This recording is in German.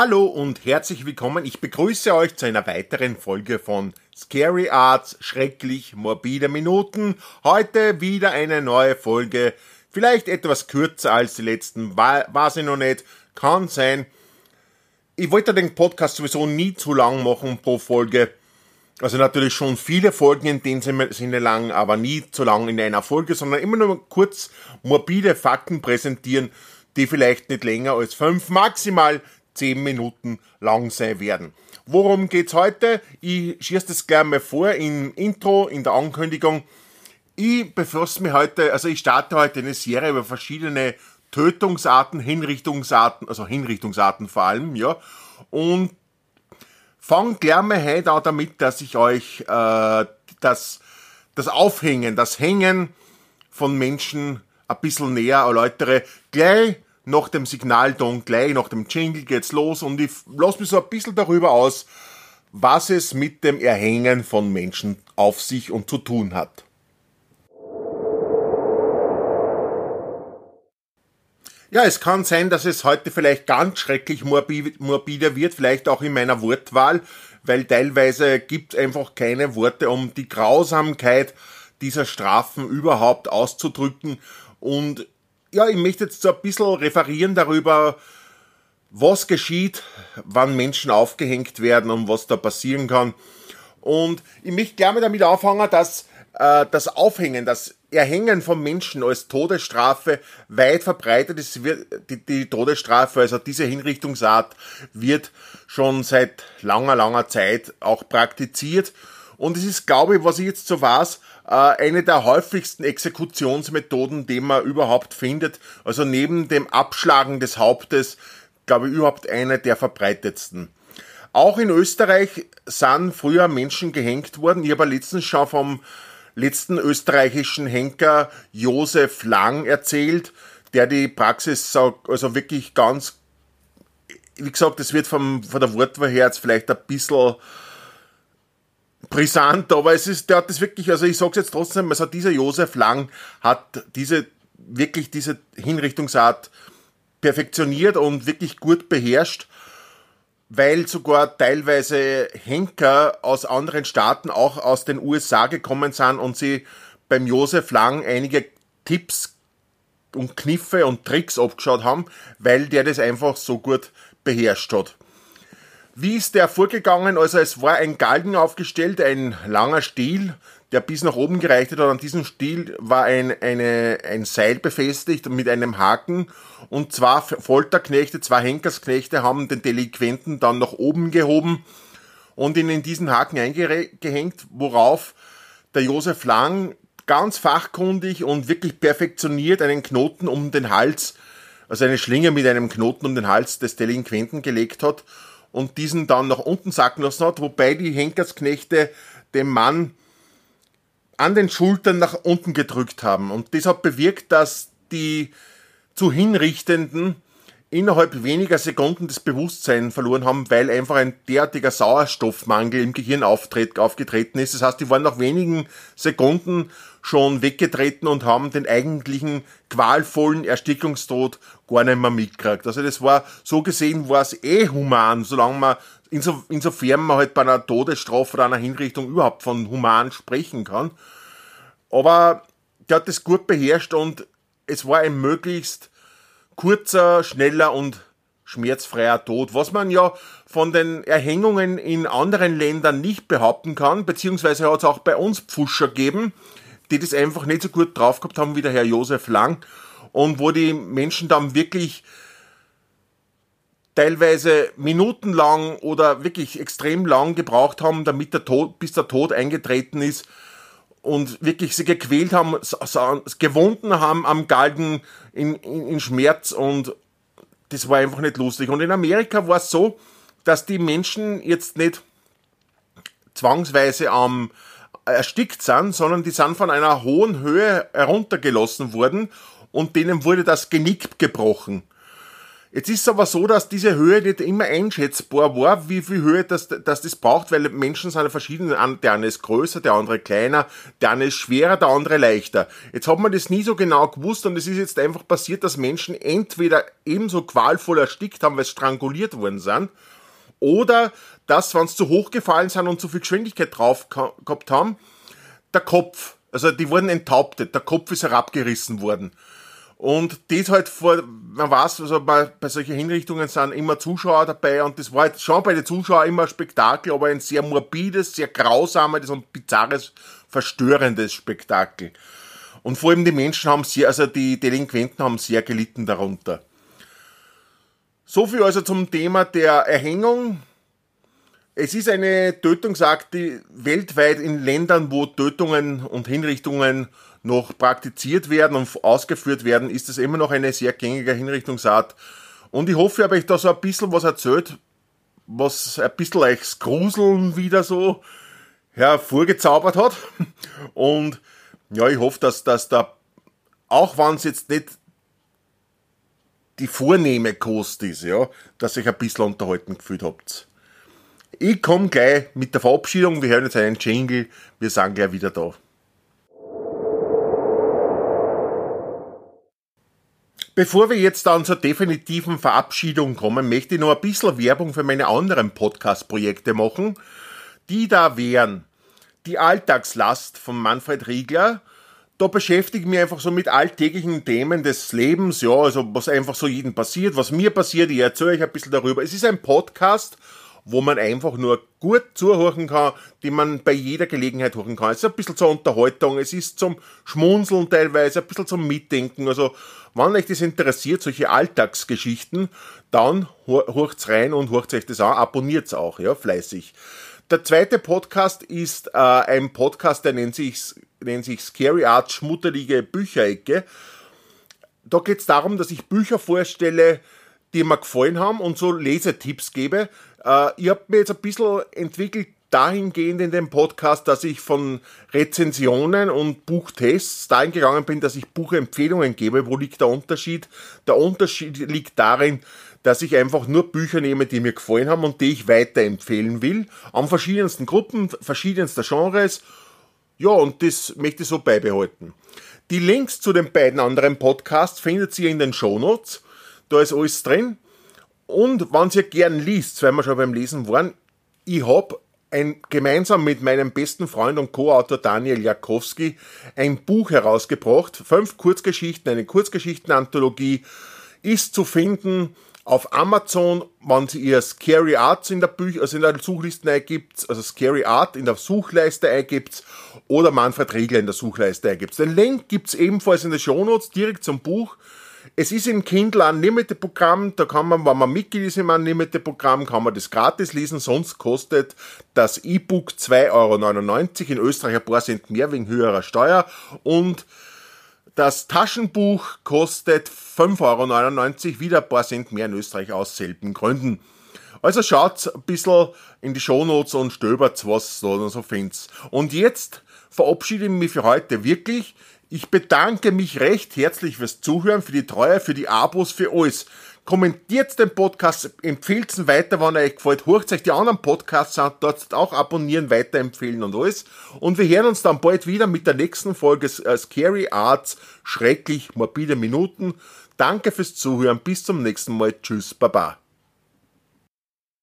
Hallo und herzlich willkommen. Ich begrüße euch zu einer weiteren Folge von Scary Arts, schrecklich morbide Minuten. Heute wieder eine neue Folge. Vielleicht etwas kürzer als die letzten, war sie noch nicht. Kann sein. Ich wollte den Podcast sowieso nie zu lang machen pro Folge. Also natürlich schon viele Folgen in dem Sinne lang, aber nie zu lang in einer Folge, sondern immer nur kurz morbide Fakten präsentieren, die vielleicht nicht länger als fünf, maximal 10 Minuten lang sein werden. Worum geht's heute? Ich schieße das gleich mal vor im Intro, in der Ankündigung. Ich befasse mich heute, also ich starte heute eine Serie über verschiedene Tötungsarten, Hinrichtungsarten, also Hinrichtungsarten vor allem, ja. Und fange gleich mal heute an damit, dass ich euch äh, das, das Aufhängen, das Hängen von Menschen ein bisschen näher erläutere. Gleich nach dem Signalton, gleich nach dem Jingle geht's los und ich lasse mich so ein bisschen darüber aus, was es mit dem Erhängen von Menschen auf sich und zu tun hat. Ja, es kann sein, dass es heute vielleicht ganz schrecklich morbider wird, vielleicht auch in meiner Wortwahl, weil teilweise gibt es einfach keine Worte, um die Grausamkeit dieser Strafen überhaupt auszudrücken. Und ja, ich möchte jetzt so ein bisschen referieren darüber, was geschieht, wann Menschen aufgehängt werden und was da passieren kann. Und ich möchte gerne damit anfangen, dass äh, das Aufhängen, das Erhängen von Menschen als Todesstrafe weit verbreitet ist. Die, die Todesstrafe, also diese Hinrichtungsart, wird schon seit langer, langer Zeit auch praktiziert. Und es ist, glaube ich, was ich jetzt so weiß, eine der häufigsten Exekutionsmethoden, die man überhaupt findet. Also neben dem Abschlagen des Hauptes, glaube ich, überhaupt eine der verbreitetsten. Auch in Österreich sind früher Menschen gehängt worden. Ich habe letztens schon vom letzten österreichischen Henker Josef Lang erzählt, der die Praxis also wirklich ganz, wie gesagt, es wird vom, von der Wortwahl her jetzt vielleicht ein bisschen brisant, aber es ist, der hat das wirklich, also ich sag's jetzt trotzdem, also dieser Josef Lang hat diese, wirklich diese Hinrichtungsart perfektioniert und wirklich gut beherrscht, weil sogar teilweise Henker aus anderen Staaten, auch aus den USA gekommen sind und sie beim Josef Lang einige Tipps und Kniffe und Tricks abgeschaut haben, weil der das einfach so gut beherrscht hat. Wie ist der vorgegangen? Also es war ein Galgen aufgestellt, ein langer Stiel, der bis nach oben gereicht hat. Und an diesem Stiel war ein, eine, ein Seil befestigt mit einem Haken. Und zwei Folterknechte, zwei Henkersknechte haben den Delinquenten dann nach oben gehoben und ihn in diesen Haken eingehängt, worauf der Josef Lang ganz fachkundig und wirklich perfektioniert einen Knoten um den Hals, also eine Schlinge mit einem Knoten um den Hals des Delinquenten gelegt hat und diesen dann nach unten sacken lassen hat, wobei die Henkersknechte dem Mann an den Schultern nach unten gedrückt haben. Und das hat bewirkt, dass die zu Hinrichtenden innerhalb weniger Sekunden das Bewusstsein verloren haben, weil einfach ein derartiger Sauerstoffmangel im Gehirn auftritt, aufgetreten ist. Das heißt, die waren nach wenigen Sekunden schon weggetreten und haben den eigentlichen qualvollen Erstickungstod gar nicht mehr mitgekriegt. Also das war, so gesehen war es eh human, solange man, inso, insofern man halt bei einer Todesstrafe oder einer Hinrichtung überhaupt von human sprechen kann. Aber der hat das gut beherrscht und es war ein möglichst kurzer, schneller und schmerzfreier Tod, was man ja von den Erhängungen in anderen Ländern nicht behaupten kann, beziehungsweise hat es auch bei uns Pfuscher gegeben, die das einfach nicht so gut drauf gehabt haben wie der Herr Josef Lang und wo die Menschen dann wirklich teilweise minutenlang oder wirklich extrem lang gebraucht haben, damit der Tod, bis der Tod eingetreten ist, und wirklich sie gequält haben, gewunden haben am Galgen in, in, in Schmerz und das war einfach nicht lustig. Und in Amerika war es so, dass die Menschen jetzt nicht zwangsweise am erstickt sind, sondern die sind von einer hohen Höhe heruntergelassen worden und denen wurde das Genick gebrochen. Jetzt ist es aber so, dass diese Höhe nicht immer einschätzbar war, wie viel Höhe das, das, das braucht, weil Menschen sind ja verschieden. Der eine ist größer, der andere kleiner, der eine ist schwerer, der andere leichter. Jetzt hat man das nie so genau gewusst und es ist jetzt einfach passiert, dass Menschen entweder ebenso qualvoll erstickt haben, weil sie stranguliert worden sind, oder dass, wenn sie zu hoch gefallen sind und zu viel Geschwindigkeit drauf gehabt haben, der Kopf, also die wurden enthauptet, der Kopf ist herabgerissen worden. Und das halt vor, man weiß, also bei, bei solchen Hinrichtungen sind immer Zuschauer dabei und das war halt schon bei den Zuschauern immer ein Spektakel, aber ein sehr morbides, sehr grausames und bizarres, verstörendes Spektakel. Und vor allem die Menschen haben sehr, also die Delinquenten haben sehr gelitten darunter. So viel also zum Thema der Erhängung. Es ist eine Tötungsakt, die weltweit in Ländern, wo Tötungen und Hinrichtungen noch praktiziert werden und ausgeführt werden, ist es immer noch eine sehr gängige Hinrichtungsart. Und ich hoffe, ich habe euch da so ein bisschen was erzählt, was ein bisschen euch das Gruseln wieder so hervorgezaubert hat. Und ja, ich hoffe, dass, dass da, auch wenn es jetzt nicht die vornehme Kost ist, ja, dass euch ein bisschen unterhalten gefühlt habt. Ich komme gleich mit der Verabschiedung, wir hören jetzt einen Jingle, wir sind gleich wieder da. Bevor wir jetzt dann zur definitiven Verabschiedung kommen, möchte ich noch ein bisschen Werbung für meine anderen Podcast-Projekte machen. Die da wären Die Alltagslast von Manfred Riegler. Da beschäftige ich mich einfach so mit alltäglichen Themen des Lebens, ja, also was einfach so jedem passiert, was mir passiert, ich erzähle euch ein bisschen darüber. Es ist ein Podcast, wo man einfach nur gut zuhören kann, die man bei jeder Gelegenheit hören kann. Es ist ein bisschen zur Unterhaltung, es ist zum Schmunzeln teilweise, ein bisschen zum Mitdenken. Also, wenn euch das interessiert, solche Alltagsgeschichten, dann hört's rein und hört euch das an, abonniert's auch, ja, fleißig. Der zweite Podcast ist äh, ein Podcast, der nennt sich, nennt sich Scary Art Schmutterlige Bücherecke. Da geht es darum, dass ich Bücher vorstelle, die mir gefallen haben und so Lesetipps gebe. Äh, ich habe mir jetzt ein bisschen entwickelt dahingehend in dem Podcast, dass ich von Rezensionen und Buchtests dahin gegangen bin, dass ich Buchempfehlungen gebe. Wo liegt der Unterschied? Der Unterschied liegt darin, dass ich einfach nur Bücher nehme, die mir gefallen haben und die ich weiterempfehlen will. An verschiedensten Gruppen, verschiedenster Genres. Ja, und das möchte ich so beibehalten. Die Links zu den beiden anderen Podcasts findet ihr in den Shownotes. Da ist alles drin. Und wenn ihr gern liest, weil wir schon beim Lesen waren, ich habe ein, gemeinsam mit meinem besten Freund und Co-Autor Daniel Jakowski ein Buch herausgebracht. Fünf Kurzgeschichten, eine Kurzgeschichtenanthologie ist zu finden auf Amazon, wenn Sie ihr Scary Arts in der Bücher, also in der Suchliste eingibt, also Scary Art in der Suchleiste eingibt oder Manfred Riegler in der Suchleiste eingibt. Den Link gibt's ebenfalls in den Shownotes direkt zum Buch. Es ist im Kindle ein Unlimited-Programm, da kann man, wenn man Mitglied ist im Unlimited-Programm, kann man das gratis lesen, sonst kostet das E-Book 2,99 Euro, in Österreich ein paar Cent mehr wegen höherer Steuer und das Taschenbuch kostet 5,99 Euro, wieder ein paar Cent mehr in Österreich aus selben Gründen. Also schaut ein bisschen in die Shownotes und stöbert, was da so findet. Und jetzt verabschiede ich mich für heute wirklich. Ich bedanke mich recht herzlich fürs Zuhören, für die Treue, für die Abos, für alles. Kommentiert den Podcast, empfehlt ihn weiter, wenn er euch gefällt. Hört euch die anderen Podcasts an, dort auch abonnieren, weiterempfehlen und alles. Und wir hören uns dann bald wieder mit der nächsten Folge äh, Scary Arts, schrecklich morbide Minuten. Danke fürs Zuhören, bis zum nächsten Mal. Tschüss, Baba.